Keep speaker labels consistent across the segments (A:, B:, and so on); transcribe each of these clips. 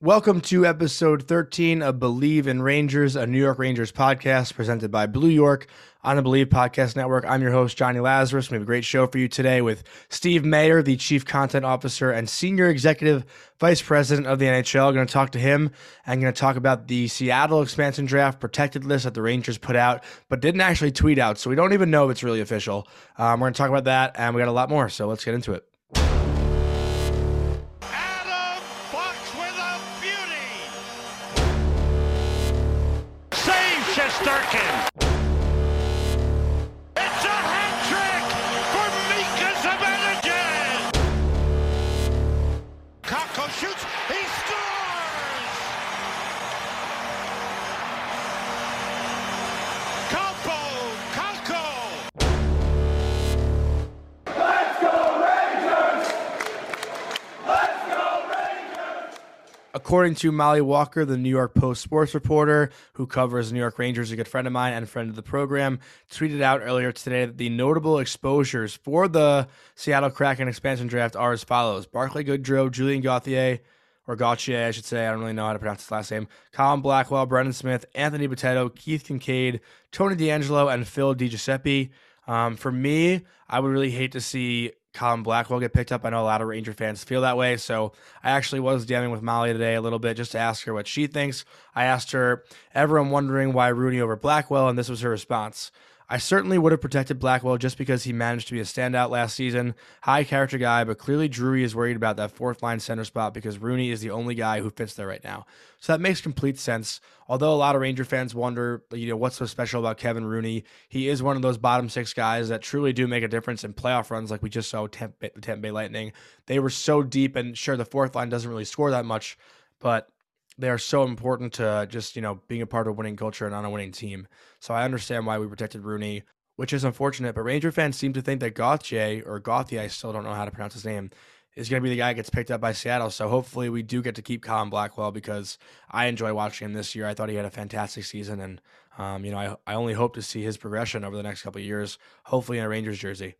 A: Welcome to episode 13 of Bleav in Rangers, a New York Rangers podcast presented by Blue York on the Bleav Podcast Network. I'm your host, Johnny Lazarus. We have a great show for you today with Steve Mayer, the Chief Content Officer and Senior Executive Vice President of the NHL. going to talk to him. I'm going to talk about the Seattle expansion draft protected list that the Rangers put out, but didn't actually tweet out. So we don't even know if it's really official. Um, we're going to talk about that, and we got a lot more. So let's get into it. To Mollie Walker, the New York Post sports reporter who covers New York Rangers, a good friend of mine and friend of the program, tweeted out earlier today that the notable exposures for the Seattle Kraken expansion draft are as follows Barclay Goodrow, Julian Gauthier, or Gauthier, I should say. I don't really know how to pronounce his last name. Colin Blackwell, Brendan Smith, Anthony Bitetto, Keith Kinkaid, Tony DeAngelo, and Phil DiGiuseppe. Um, for me, I would really hate to see Colin Blackwell get picked up. I know a lot of Ranger fans feel that way. So I actually was DMing with Mollie today a little bit just to ask her what she thinks. I asked her, everyone wondering why Rooney over Blackwell, and this was her response. I certainly would have protected Blackwell just because he managed to be a standout last season. High character guy, but clearly Drury is worried about that fourth line center spot because Rooney is the only guy who fits there right now. So that makes complete sense. Although a lot of Ranger fans wonder, you know, what's so special about Kevin Rooney? He is one of those bottom six guys that truly do make a difference in playoff runs, like we just saw Tampa Bay Lightning. They were so deep, and sure, the fourth line doesn't really score that much, but they are so important to just you know being a part of a winning culture and on a winning team. So I understand why we protected Rooney, which is unfortunate. But Ranger fans seem to think that Gauthier or Gauthier, I still don't know how to pronounce his name, is going to be the guy that gets picked up by Seattle. So hopefully we do get to keep Colin Blackwell because I enjoy watching him this year. I thought he had a fantastic season, and um, you know I I only hope to see his progression over the next couple years. Hopefully in a Rangers jersey.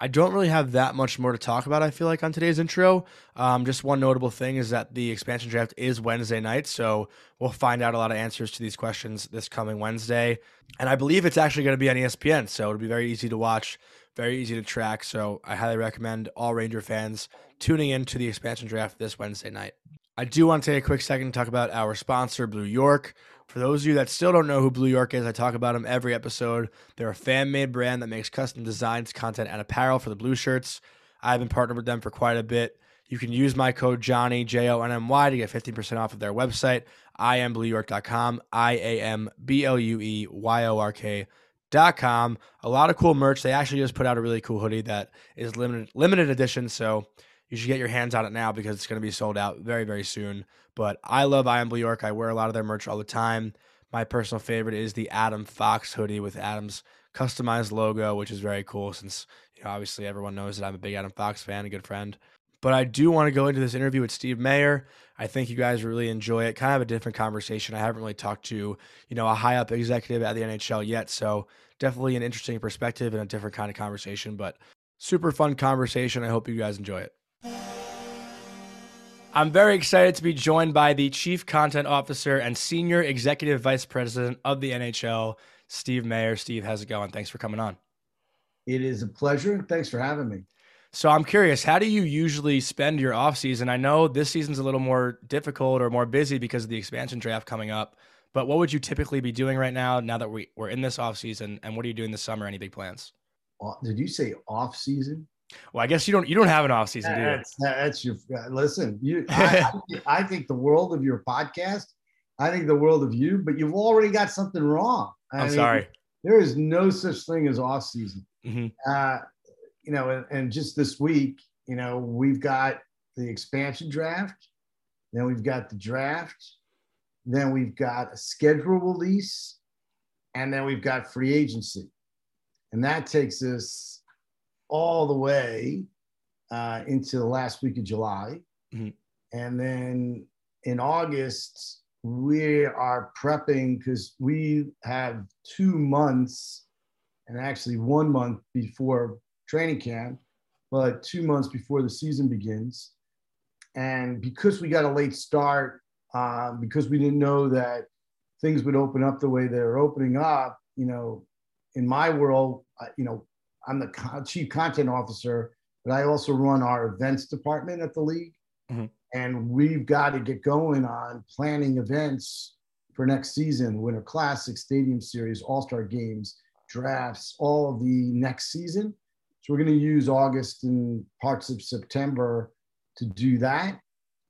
A: I don't really have that much more to talk about, I feel like, on today's intro. Um, just one notable thing is that the expansion draft is Wednesday night. So we'll find out a lot of answers to these questions this coming Wednesday. And I believe it's actually going to be on ESPN. So it'll be very easy to watch, very easy to track. So I highly recommend all Ranger fans tuning in to the expansion draft this Wednesday night. I do want to take a quick second to talk about our sponsor, Blue York. For those of you that still don't know who Blue York is, I talk about them every episode. They're a fan made brand that makes custom designs, content, and apparel for the blue shirts. I've been partnered with them for quite a bit. You can use my code Johnny, J O N M Y, to get 15% off of their website, iamblueyork.com, I A M B L U E Y O R K. Dot com. A lot of cool merch. They actually just put out a really cool hoodie that is limited limited edition. So you should get your hands on it now because it's going to be sold out very, very soon. But I love I Am Blue York. I wear a lot of their merch all the time. My personal favorite is the Adam Fox hoodie with Adam's customized logo, which is very cool since you know, obviously everyone knows that I'm a big Adam Fox fan, a good friend. But I do want to go into this interview with Steve Mayer. I think you guys really enjoy it. Kind of a different conversation. I haven't really talked to, you know, a high up executive at the NHL yet. So definitely an interesting perspective and a different kind of conversation, but super fun conversation. I hope you guys enjoy it. I'm very excited to be joined by the Chief Content Officer and Senior Executive Vice President of the NHL, Steve Mayer. Steve, how's it going? Thanks for coming on.
B: It is a pleasure. Thanks for having me.
A: So I'm curious, how do you usually spend your off season? I know this season's a little more difficult or more busy because of the expansion draft coming up. But what would you typically be doing right now? Now that we, we're in this off season, and what are you doing this summer? Any big plans?
B: Did you say off season?
A: Well, I guess you don't you don't have an off season, do you?
B: That's, that's your listen. You, I, I, think the world of your podcast. I think the world of you, but you've already got something wrong. I
A: I'm
B: mean,
A: sorry.
B: There is no such thing as off season.
A: Mhm.
B: Uh, you know, and, and just this week, you know, we've got the expansion draft, then we've got the draft, then we've got a schedule release, and then we've got free agency. And that takes us all the way uh, into the last week of July.
A: Mhm.
B: And then in August, we are prepping because we have two months and actually one month before training camp, but two months before the season begins. And because we got a late start, um, because we didn't know that things would open up the way they're opening up, you know, in my world, you know, I'm the co- chief content officer, but I also run our events department at the league.
A: Mhm.
B: And we've got to get going on planning events for next season, Winter Classic, Stadium Series, All Star Games, drafts, all of the next season. So we're going to use August and parts of September to do that.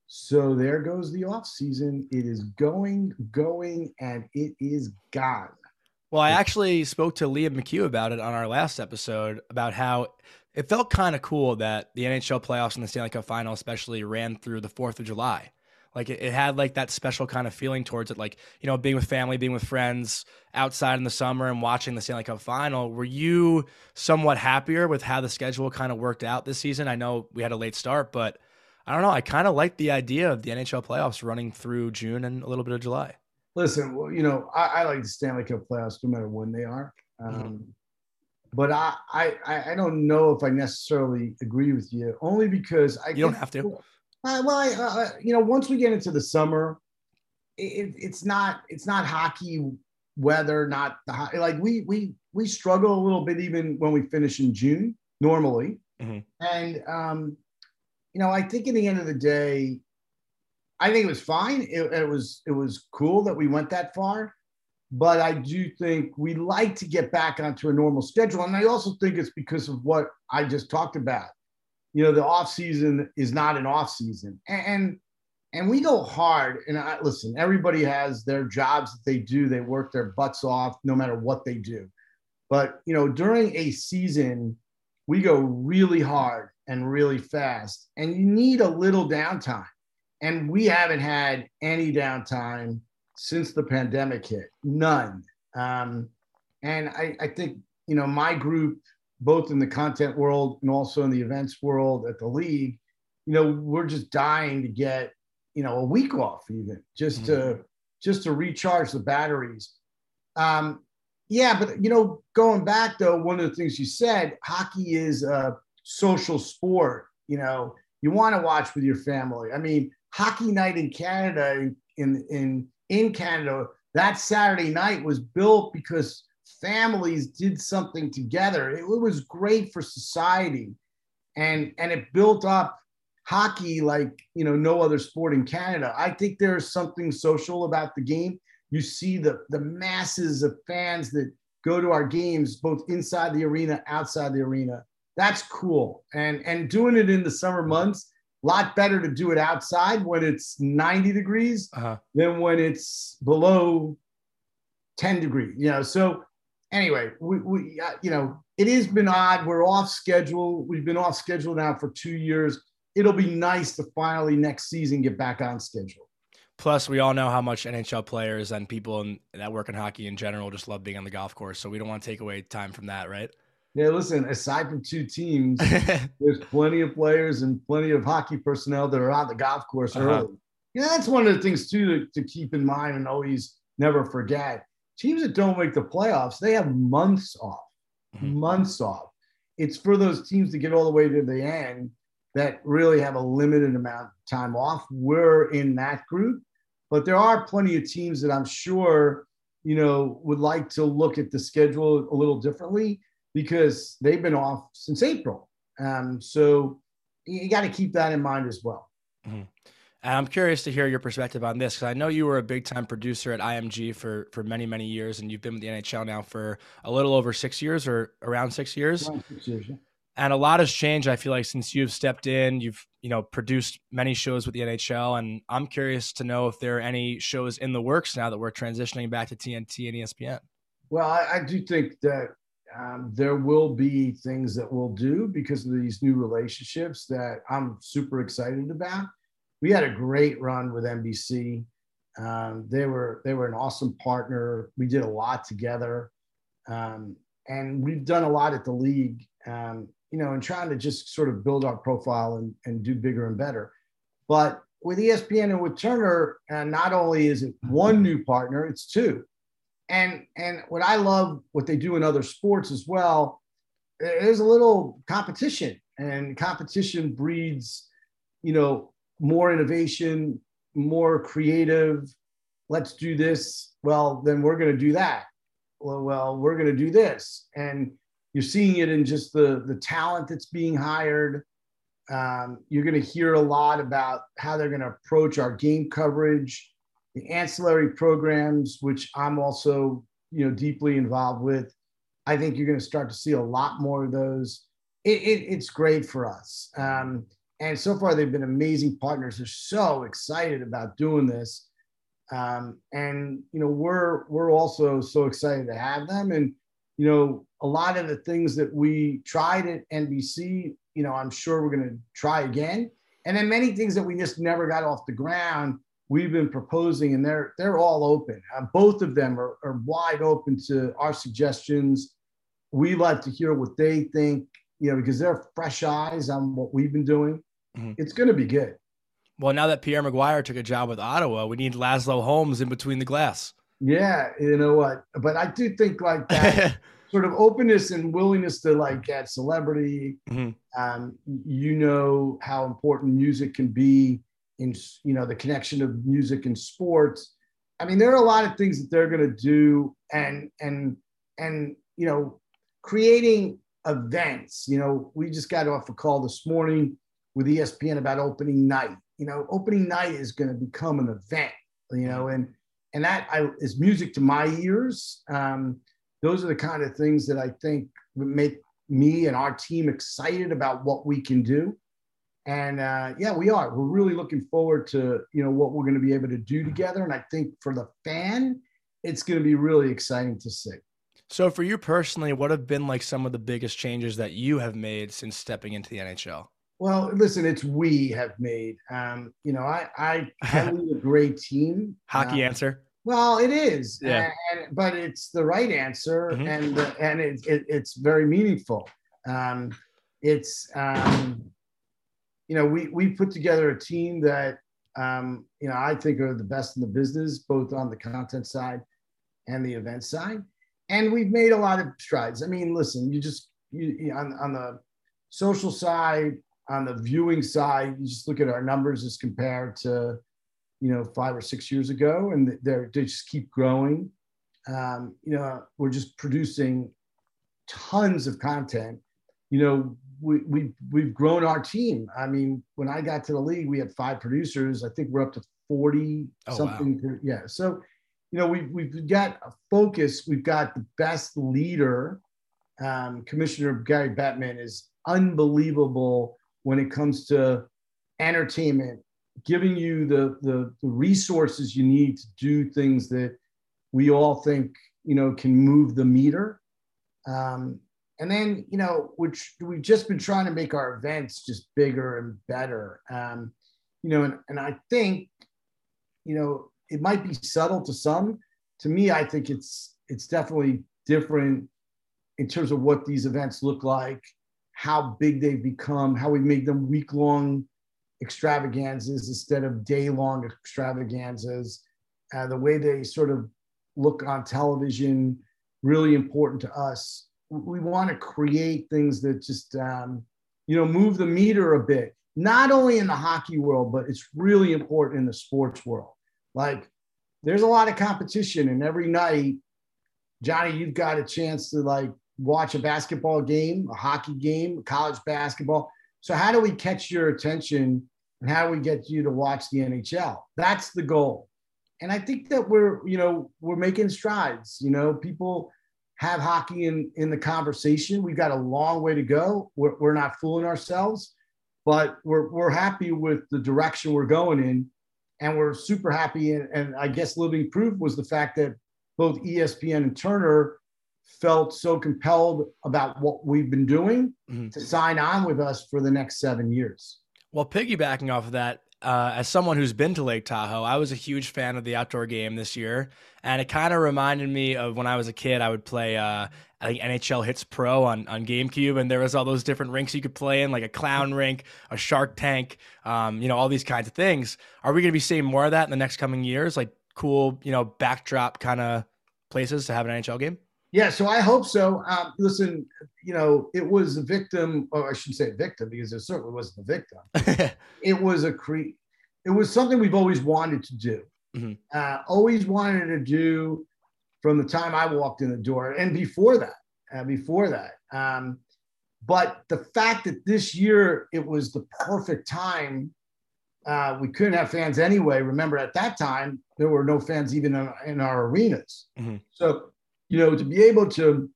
B: So there goes the off season. It is going, going, and it is gone.
A: Well, I actually spoke to Liam McHugh about it on our last episode about how it felt kind of cool that the NHL playoffs and the Stanley Cup final, especially, ran through the 4th of July. Like it, it had like that special kind of feeling towards it, like, you know, being with family, being with friends outside in the summer and watching the Stanley Cup final. Were you somewhat happier with how the schedule kind of worked out this season? I know we had a late start, but I don't know. I kind of like the idea of the NHL playoffs running through June and a little bit of July.
B: Listen, well, you know, I, I like the Stanley Cup playoffs no matter when they are. Um, But I, I, I- I don't know if I necessarily agree with you, only because I
A: You don't have to.
B: Uh, well, I, uh, you know, once we get into the summer, it, it's not it's not hockey weather, not the like we we we struggle a little bit even when we finish in June normally,
A: Mhm.
B: and um, you know, I think in the end of the day, I think it was fine. It, it was it was cool that we went that far, but I do think we like to get back onto a normal schedule, and I also think it's because of what I just talked about. You know the off season is not an off season. And and we go hard. And i listen everybody has their jobs that they do. They work their butts off no matter what they do. But you know during a season we go really hard and really fast. And you need a little downtime and we haven't had any downtime since the pandemic hit none um, and I, I think you know my group both in the content world and also in the events world at the league, you know, we're just dying to get, you know, a week off even just to just to recharge the batteries. Um, yeah, but you know, going back though, one of the things you said, hockey is a social sport. You know, you want to watch with your family. I mean, hockey night in Canada in in in, Canada that Saturday night was built because families did something together. It, was great for society, and and it built up hockey like you know no other sport in Canada. I think there is something social about the game. You see the the masses of fans that go to our games, both inside the arena, outside the arena. That's cool, and and doing it in the summer months. A lot better to do it outside when it's 90 degrees
A: Uh-huh.
B: than when it's below 10 degrees. You know, so anyway, we, we uh, you know, it has been odd. We're off schedule. We've been off schedule now for two years. It'll be nice to finally next season get back on schedule.
A: Plus, we all know how much NHL players and people in, that work in hockey in general just love being on the golf course. So we don't want to take away time from that, right?
B: Yeah, listen, aside from two teams, there's plenty of players and plenty of hockey personnel that are on the golf course
A: Uh-huh.
B: early. Yeah, that's one of the things too to, to keep in mind and always never forget. Teams that don't make the playoffs, they have months off,
A: Mhm.
B: months off. It's for those teams to get all the way to the end that really have a limited amount of time off. We're in that group, but there are plenty of teams that I'm sure, you know, would like to look at the schedule a little differently because they've been off since April. Um, so you got to keep that in mind as well.
A: And I'm curious to hear your perspective on this because I know you were a big time producer at IMG for for many many years, and you've been with the NHL now for a little over six years or around six years.
B: Around six years, yeah.
A: And a lot has changed. I feel like since you've stepped in, you've you know produced many shows with the NHL, and I'm curious to know if there are any shows in the works now that we're transitioning back to TNT and ESPN.
B: Well, I, I do think that um, there will be things that we'll do because of these new relationships that I'm super excited about. We had a great run with NBC. Um, they were they were an awesome partner. We did a lot together, um, and we've done a lot at the league. Um, you know, and trying to just sort of build our profile and, and do bigger and better. But with ESPN and with Turner, uh, not only is it one new partner, it's two. And and what I love what they do in other sports as well, there's a little competition, and competition breeds, you know, more innovation, more creative. Let's do this. Well, then we're going to do that. Well, well, we're going to do this, and you're seeing it in just the the talent that's being hired. Um, you're going to hear a lot about how they're going to approach our game coverage, the ancillary programs, which I'm also you know deeply involved with. I think you're going to start to see a lot more of those. It, it, it's great for us. Um, and so far, they've been amazing partners. They're so excited about doing this. Um, and you know, we're we're also so excited to have them. And you know, a lot of the things that we tried at NBC, you know, I'm sure we're going to try again. And then many things that we just never got off the ground, we've been proposing, and they're they're all open. Uh, both of them are, are wide open to our suggestions. We like to hear what they think, you know, because they're fresh eyes on what we've been doing. Mm-hmm. It's going to be good.
A: Well, now that Pierre McGuire took a job with Ottawa, we need Laszlo Holmes in between the glass.
B: Yeah, you know what? But I do think like that sort of openness and willingness to like get celebrity. Mm-hmm. Um, you know how important music can be in you know the connection of music and sports. I mean, there are a lot of things that they're going to do, and and and you know, creating events. You know, we just got off a call this morning with ESPN about opening night. You know, opening night is going to become an event. You know, and and that I, is music to my ears. Um, those are the kind of things that I think make me and our team excited about what we can do. And uh, yeah, we are. We're really looking forward to you know what we're going to be able to do together. And I think for the fan, it's going to be really exciting to see.
A: So for you personally, what have been like some of the biggest changes that you have made since stepping into the NHL?
B: Well, listen, it's we have made. Um, you know, I I, I lead a great team.
A: Hockey uh, answer.
B: Well, it is, yeah. And, but it's the right answer, mm-hmm. and and it, it, it's very meaningful. Um, it's um, you know we we put together a team that um, you know I think are the best in the business, both on the content side and the event side, and we've made a lot of strides. I mean, listen, you just you, on on the social side, on the viewing side, you just look at our numbers as compared to you know, five or six years ago, and they're, they just keep growing. Um, you know, we're just producing tons of content. You know, we, we, we've grown our team. I mean, when I got to the league, we had five producers. I think we're up to 40 oh, something. Wow. Yeah. So, you know, we've, we've got a focus. We've got the best leader. Um, Commissioner Gary Bettman is unbelievable when it comes to entertainment giving you the, the, the resources you need to do things that we all think you know can move the meter um, and then you know which we've just been trying to make our events just bigger and better um, you know and, and i think you know it might be subtle to some to me i think it's it's definitely different in terms of what these events look like how big they've become how we made them week long extravaganzas instead of day long extravaganzas. Uh, the way they sort of look on television, really important to us. We want to create things that just, um, you know, move the meter a bit, not only in the hockey world, but it's really important in the sports world. Like, there's a lot of competition, and every night, Johnny, you've got a chance to like watch a basketball game, a hockey game, college basketball so how do we catch your attention and how do we get you to watch the NHL? That's the goal. And I think that we're, you know, we're making strides. You know, people have hockey in, in the conversation. We've got a long way to go. We're, we're not fooling ourselves, but we're, we're happy with the direction we're going in. And we're super happy. And, and I guess living proof was the fact that both ESPN and Turner felt so compelled about what we've been doing
A: Mhm.
B: to sign on with us for the next seven years.
A: Well, piggybacking off of that, uh, as someone who's been to Lake Tahoe, I was a huge fan of the outdoor game this year, and it kind of reminded me of when I was a kid. I would play, uh, I think NHL Hitz Pro on on GameCube, and there was all those different rinks you could play in, like a clown rink, a Shark Tank, um, you know, all these kinds of things. Are we going to be seeing more of that in the next coming years? Like cool, you know, backdrop kind of places to have an NHL game.
B: Yeah, so I hope so. Um, listen, you know, it was a victim, or I shouldn't say victim because it certainly wasn't a victim. It was a cre- It was something we've always wanted to do.
A: Mhm.
B: Uh, always wanted to do from the time I walked in the door, and before that, uh, before that. Um, but the fact that this year it was the perfect time. Uh, we couldn't have fans anyway. Remember, at that time there were no fans even in, in our arenas.
A: Mhm.
B: So you know, to be able to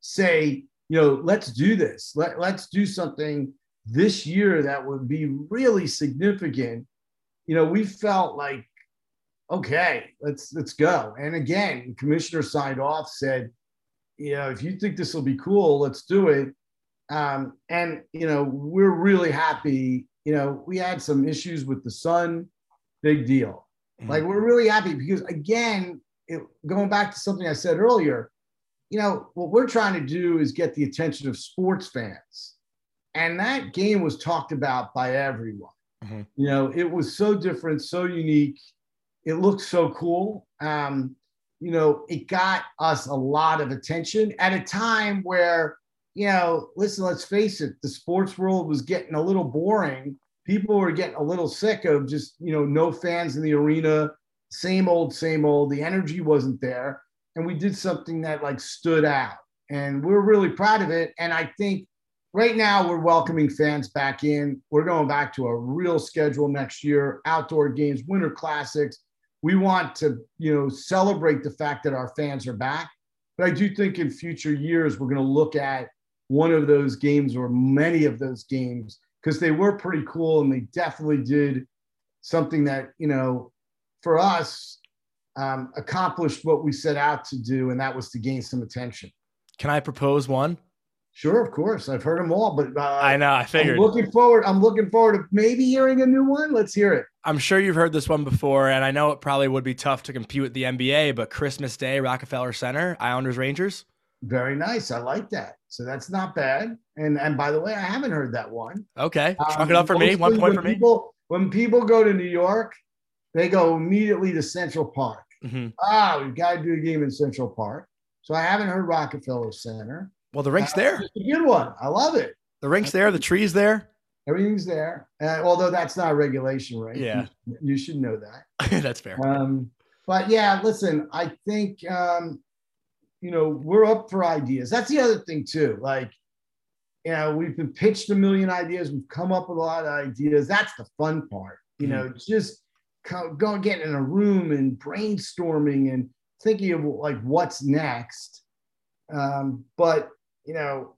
B: say, you know, let's do this. Let, let's do something this year that would be really significant. You know, we felt like, okay, let's let's go. And again, commissioner signed off, said, you know, if you think this will be cool, let's do it. Um, and you know, we're really happy. You know, we had some issues with the sun, big deal.
A: Mhm.
B: Like we're really happy because again, it, going back to something I said earlier, you know, what we're trying to do is get the attention of sports fans. And that game was talked about by everyone.
A: Mhm.
B: You know, it was so different, so unique. It looked so cool. Um, you know, it got us a lot of attention at a time where, you know, listen, let's face it, the sports world was getting a little boring. People were getting a little sick of just, you know, no fans in the arena, same old, same old. The energy wasn't there. And we did something that like stood out. And we're really proud of it. And I think right now we're welcoming fans back in. We're going back to a real schedule next year, outdoor games, winter classics. We want to, you know, celebrate the fact that our fans are back. But I do think in future years we're going to look at one of those games or many of those games because they were pretty cool and they definitely did something that, you know, for us um, accomplished what we set out to do, and that was to gain some attention.
A: Can I propose one?
B: Sure, of course, I've heard them all, but uh,
A: I know. I
B: I'm
A: figured.
B: looking forward. I'm looking forward to maybe hearing a new one. Let's hear it.
A: I'm sure you've heard this one before, and I know it probably would be tough to compete with the NBA, but Christmas Day, Rockefeller Center, Islanders Rangers.
B: Very nice. I like that. So that's not bad. And and by the way, I haven't heard that one.
A: Okay, chalk
B: Um,
A: it up for me. One point for me.
B: People, when people go to New York, they go immediately to Central Park.
A: Mhm.
B: Ah, we've got to do a game in Central Park. So I haven't heard Rockefeller Center.
A: Well, the rink's
B: Uh,
A: there.
B: It's a good one. I love it.
A: The rink's there. The tree's there.
B: Everything's there. Uh, although that's not a regulation, right?
A: Yeah.
B: You, you should know that.
A: That's fair.
B: Um, but yeah, listen, I think um, you know we're up for ideas. That's the other thing too. Like, you know, we've been pitched a million ideas. We've come up with a lot of ideas. That's the fun part. You know, just go get in a room and brainstorming and thinking of like what's next. Um, but you know,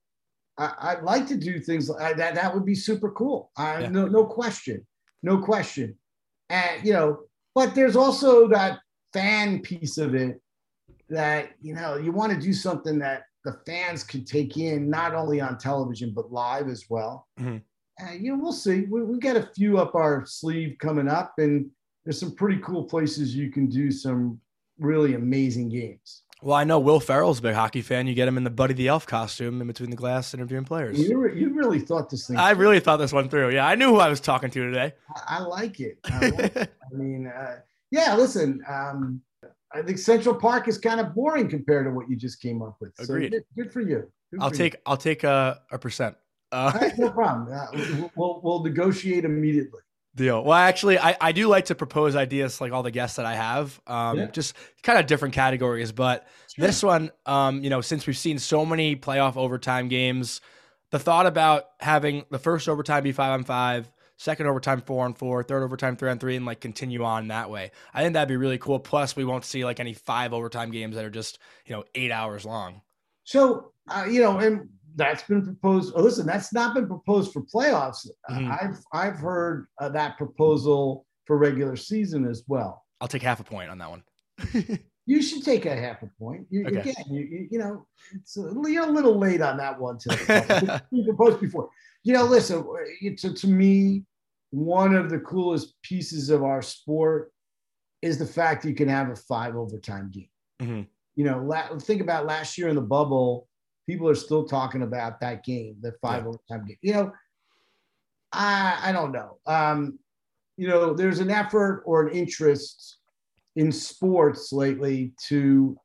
B: I, I'd like to do things like that. That would be super cool. I
A: Yeah.
B: no no question, no question. And you know, but there's also that fan piece of it that you know you want to do something that the fans could take in not only on television but live as well.
A: Mhm.
B: And you know, we'll see. We, we've got a few up our sleeve coming up, and there's some pretty cool places you can do some really amazing games.
A: Well, I know Will Ferrell's a big hockey fan. You get him in the Buddy the Elf costume in between the glass interviewing players.
B: You, re- you really thought this thing.
A: I really thought this one through. Yeah, I knew who I was talking to today.
B: I, I like it. I, like it. I mean, uh, yeah. Listen, um, I think Central Park is kind of boring compared to what you just came up with. So
A: Agreed.
B: good, good for you. Good
A: I'll
B: for you.
A: take I'll take a, a percent. Uh,
B: right, no problem. Uh, we'll, we'll, we'll negotiate immediately.
A: Deal. Well, actually, I, I do like to propose ideas like all the guests that I have, um,
B: Yeah.
A: just kind of different categories. But this one, um, you know, since we've seen so many playoff overtime games, the thought about having the first overtime be five on five, second overtime four on four, third overtime three on three, and like continue on that way. I think that'd be really cool. Plus, we won't see like any five overtime games that are just you know eight hours long.
B: So, uh, you know, and that's been proposed. Oh, listen, that's not been proposed for playoffs. Uh,
A: Mhm.
B: I've I've heard uh, that proposal for regular season as well.
A: I'll take half a point on that one.
B: You should take a half a point. You,
A: Okay.
B: Again, you, you, you know, it's a, you're a little late on that one. To you proposed before. You know, listen. It's to me one of the coolest pieces of our sport is the fact you can have a five overtime game.
A: Mhm.
B: You know, la- think about last year in the bubble. People are still talking about that game, the five
A: Yeah.
B: overtime game. You know, I I don't know. Um, you know, there's an effort or an interest in sports lately to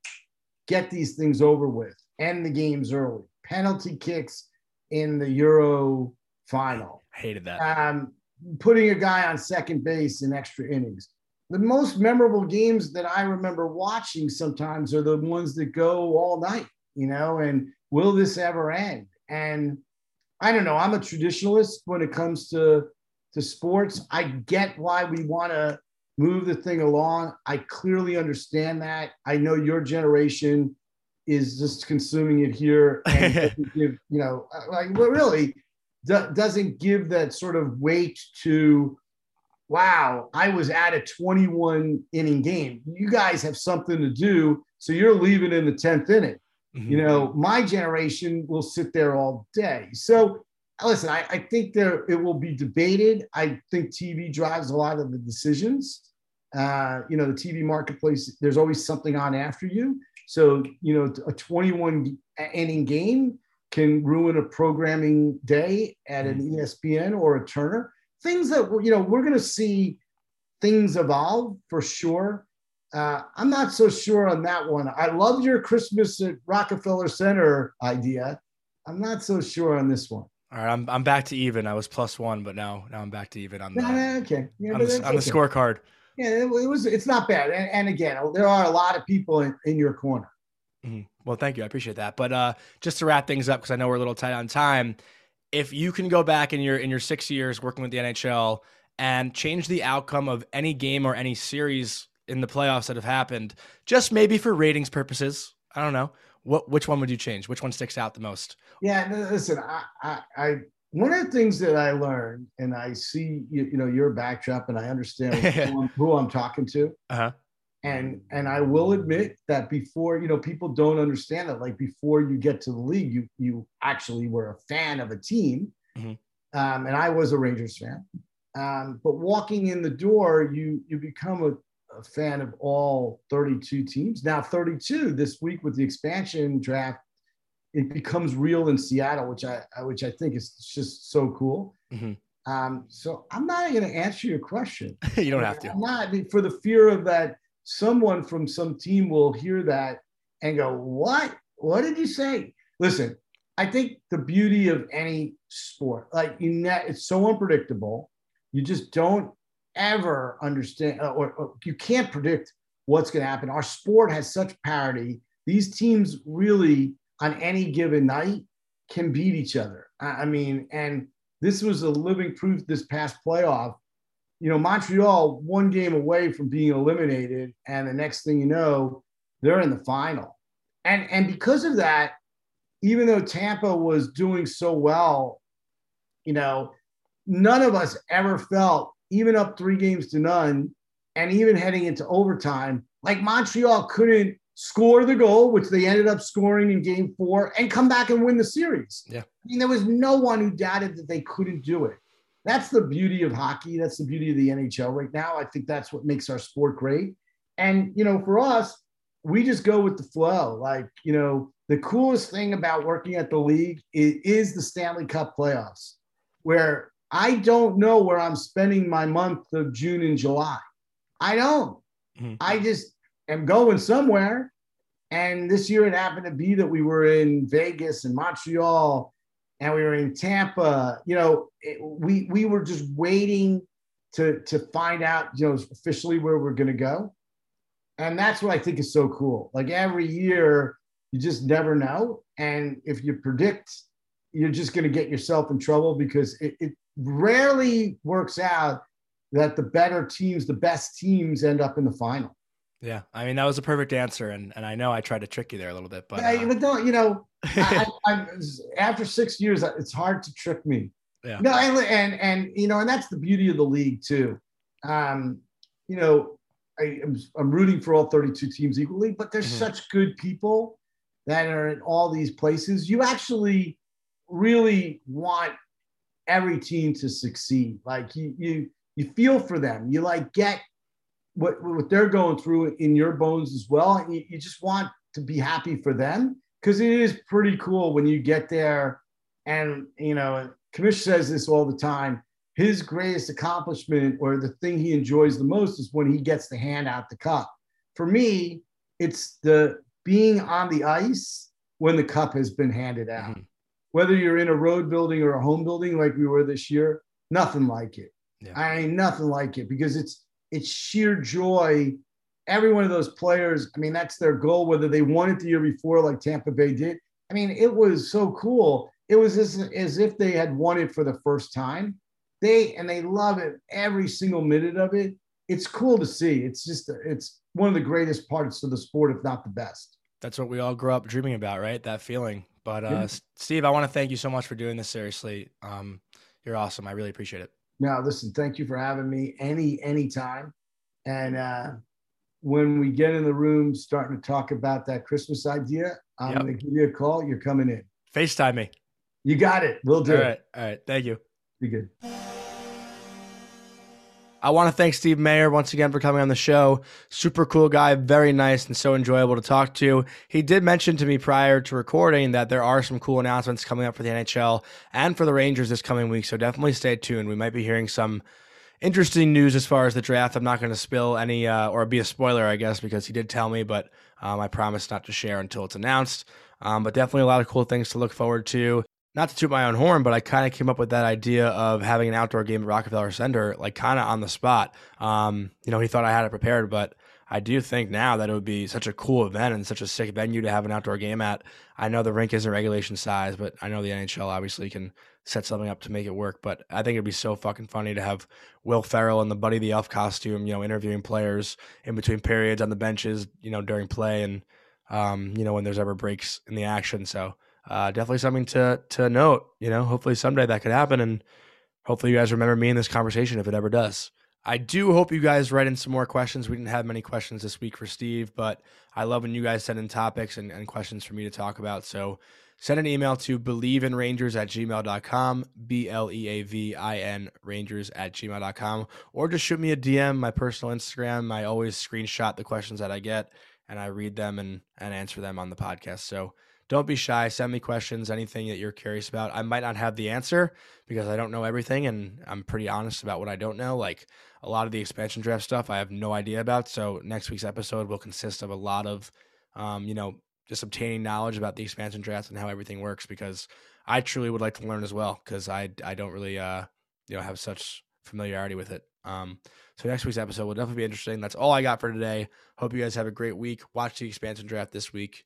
B: get these things over with, end the games early, penalty kicks in the Euro final,
A: Hated that.
B: um, putting a guy on second base in extra innings. The most memorable games that I remember watching sometimes are the ones that go all night, you know, and will this ever end? And I don't know. I'm a traditionalist when it comes to to sports. I get why we want to move the thing along. I clearly understand that. I know your generation is just consuming it here and give, you know, uh, like really do- doesn't give that sort of weight to wow, I was at a 21 inning game. You guys have something to do, so you're leaving in the 10th inning.
A: Mhm.
B: You know, my generation will sit there all day. So listen, I, I think there it will be debated. I think TV drives a lot of the decisions. Uh, you know, the TV marketplace, there's always something on after you. So, you know, a 21 inning game can ruin a programming day at an ESPN or a Turner. Things that, you know, we're going to see things evolve for sure. Uh, I'm not so sure on that one. I love your Christmas at Rockefeller Center idea. I'm not so sure on this one.
A: All right, I'm I'm back to even. I was plus one, but now now I'm back to even on the
B: okay. Yeah,
A: on the, on the scorecard.
B: Yeah, it, it was. It's not bad. And, and again, there are a lot of people in, in your corner.
A: Mhm. Well, thank you. I appreciate that. But uh, just to wrap things up, because I know we're a little tight on time, if you can go back in your in your six years working with the NHL and change the outcome of any game or any series in the playoffs that have happened, just maybe for ratings purposes, I don't know. What which one would you change? Which one sticks out the most?
B: Yeah, listen, I, I, I, one of the things that I learned, and I see, you, you know, your backdrop, and I understand who, I'm, who I'm talking to,
A: Uh-huh.
B: and and I will admit that before, you know, people don't understand that. Like before you get to the league, you you actually were a fan of a team,
A: Mhm.
B: um, and I was a Rangers fan. Um, but walking in the door, you you become a, a fan of all 32 teams. Now 32 this week with the expansion draft, it becomes real in Seattle, which I which I think is just so cool.
A: Mhm.
B: Um, so I'm not going to answer your question.
A: you don't have to.
B: I'm not for the fear of that someone from some team will hear that and go, "What? What did you say?" Listen, I think the beauty of any sport, like you, ne- it's so unpredictable. You just don't ever understand, uh, or, or you can't predict what's going to happen. Our sport has such parity; these teams really, on any given night, can beat each other. I, I mean, and this was a living proof this past playoff you know, Montreal one game away from being eliminated, and the next thing you know, they're in the final. And and because of that, even though Tampa was doing so well, you know, none of us ever felt, even up three games to none, and even heading into overtime, like Montreal couldn't score the goal, which they ended up scoring in game four, and come back and win the series.
A: Yeah.
B: I mean, there was no one who doubted that they couldn't do it that's the beauty of hockey. That's the beauty of the NHL right now. I think that's what makes our sport great. And, you know, for us, we just go with the flow. Like, you know, the coolest thing about working at the league is, is the Stanley Cup playoffs, where I don't know where I'm spending my month of June and July. I don't.
A: Mhm.
B: I just am going somewhere. And this year it happened to be that we were in Vegas and Montreal and we were in Tampa. You know, it, we we were just waiting to to find out, you know, officially where we're going to go, and that's what I think is so cool. Like every year, you just never know, and if you predict, you're just going to get yourself in trouble because it, it rarely works out that the better teams, the best teams, end up in the final.
A: Yeah, I mean that was a perfect answer, and and I know I tried to trick you there a little bit, but
B: Yeah,
A: uh,
B: but don't you know? I, I, after six years, it's hard to trick me.
A: Yeah.
B: No, and, and and you know, and that's the beauty of the league too. Um, you know, I, am I'm rooting for all 32 teams equally, but there's
A: Mhm.
B: such good people that are in all these places. You actually really want every team to succeed. Like you, you, you feel for them. You like get what what they're going through in your bones as well, and you, you just want to be happy for them because it is pretty cool when you get there. And you know, Commish says this all the time. His greatest accomplishment, or the thing he enjoys the most, is when he gets to hand out the cup. For me, it's the being on the ice when the cup has been handed out.
A: Mhm.
B: Whether you're in a road building or a home building like we were this year, nothing like it.
A: Yeah.
B: I ain't nothing like it because it's it's sheer joy. Every one of those players, I mean, that's their goal, whether they won it the year before, like Tampa Bay did. I mean, it was so cool. It was as, as if they had won it for the first time. They and they love it every single minute of it. It's cool to see. It's just it's one of the greatest parts of the sport, if not the best.
A: That's what we all grew up dreaming about, right? That feeling. But uh,
B: Yeah.
A: Steve, I want to thank you so much for doing this. Seriously, um, you're awesome. I really appreciate it.
B: Now, listen, thank you for having me any any time. And uh, when we get in the room starting to talk about that Christmas idea, I'm
A: Yep.
B: going to give you a call. You're coming in.
A: Facetime me.
B: You got it. We'll do
A: All
B: it.
A: right. All right. Thank you.
B: Be good.
A: I want to thank Steve Mayer once again for coming on the show. Super cool guy, very nice and so enjoyable to talk to. He did mention to me prior to recording that there are some cool announcements coming up for the NHL and for the Rangers this coming week, so definitely stay tuned. We might be hearing some interesting news as far as the draft. I'm not going to spill any uh, or be a spoiler, I guess, because he did tell me, but um, I promise not to share until it's announced. Um, but definitely a lot of cool things to look forward to not to toot my own horn, but I kind of came up with that idea of having an outdoor game at Rockefeller Center, like kind of on the spot. Um, you know, he thought I had it prepared, but I do think now that it would be such a cool event and such a sick venue to have an outdoor game at. I know the rink isn't regulation size, but I know the NHL obviously can set something up to make it work. But I think it'd be so fucking funny to have Will Ferrell in the Buddy the Elf costume, you know, interviewing players in between periods on the benches, you know, during play and, um, you know, when there's ever breaks in the action. So, uh, definitely something to to note. You know, hopefully someday that could happen, and hopefully you guys remember me in this conversation if it ever does. I do hope you guys write in some more questions. We didn't have many questions this week for Steve, but I love when you guys send in topics and, and questions for me to talk about. So send an email to bleavin at gmail.com, B L E A V I N Rangers at gmail.com, or just shoot me a DM, my personal Instagram. I always screenshot the questions that I get and I read them and, and answer them on the podcast. So don't be shy. Send me questions, anything that you're curious about. I might not have the answer because I don't know everything and I'm pretty honest about what I don't know. Like a lot of the expansion draft stuff, I have no idea about. So next week's episode will consist of a lot of, um, you know, just obtaining knowledge about the expansion draft and how everything works because I truly would like to learn as well because I, I don't really, uh, you know, have such familiarity with it. Um, so next week's episode will definitely be interesting. That's all I got for today. Hope you guys have a great week. Watch the expansion draft this week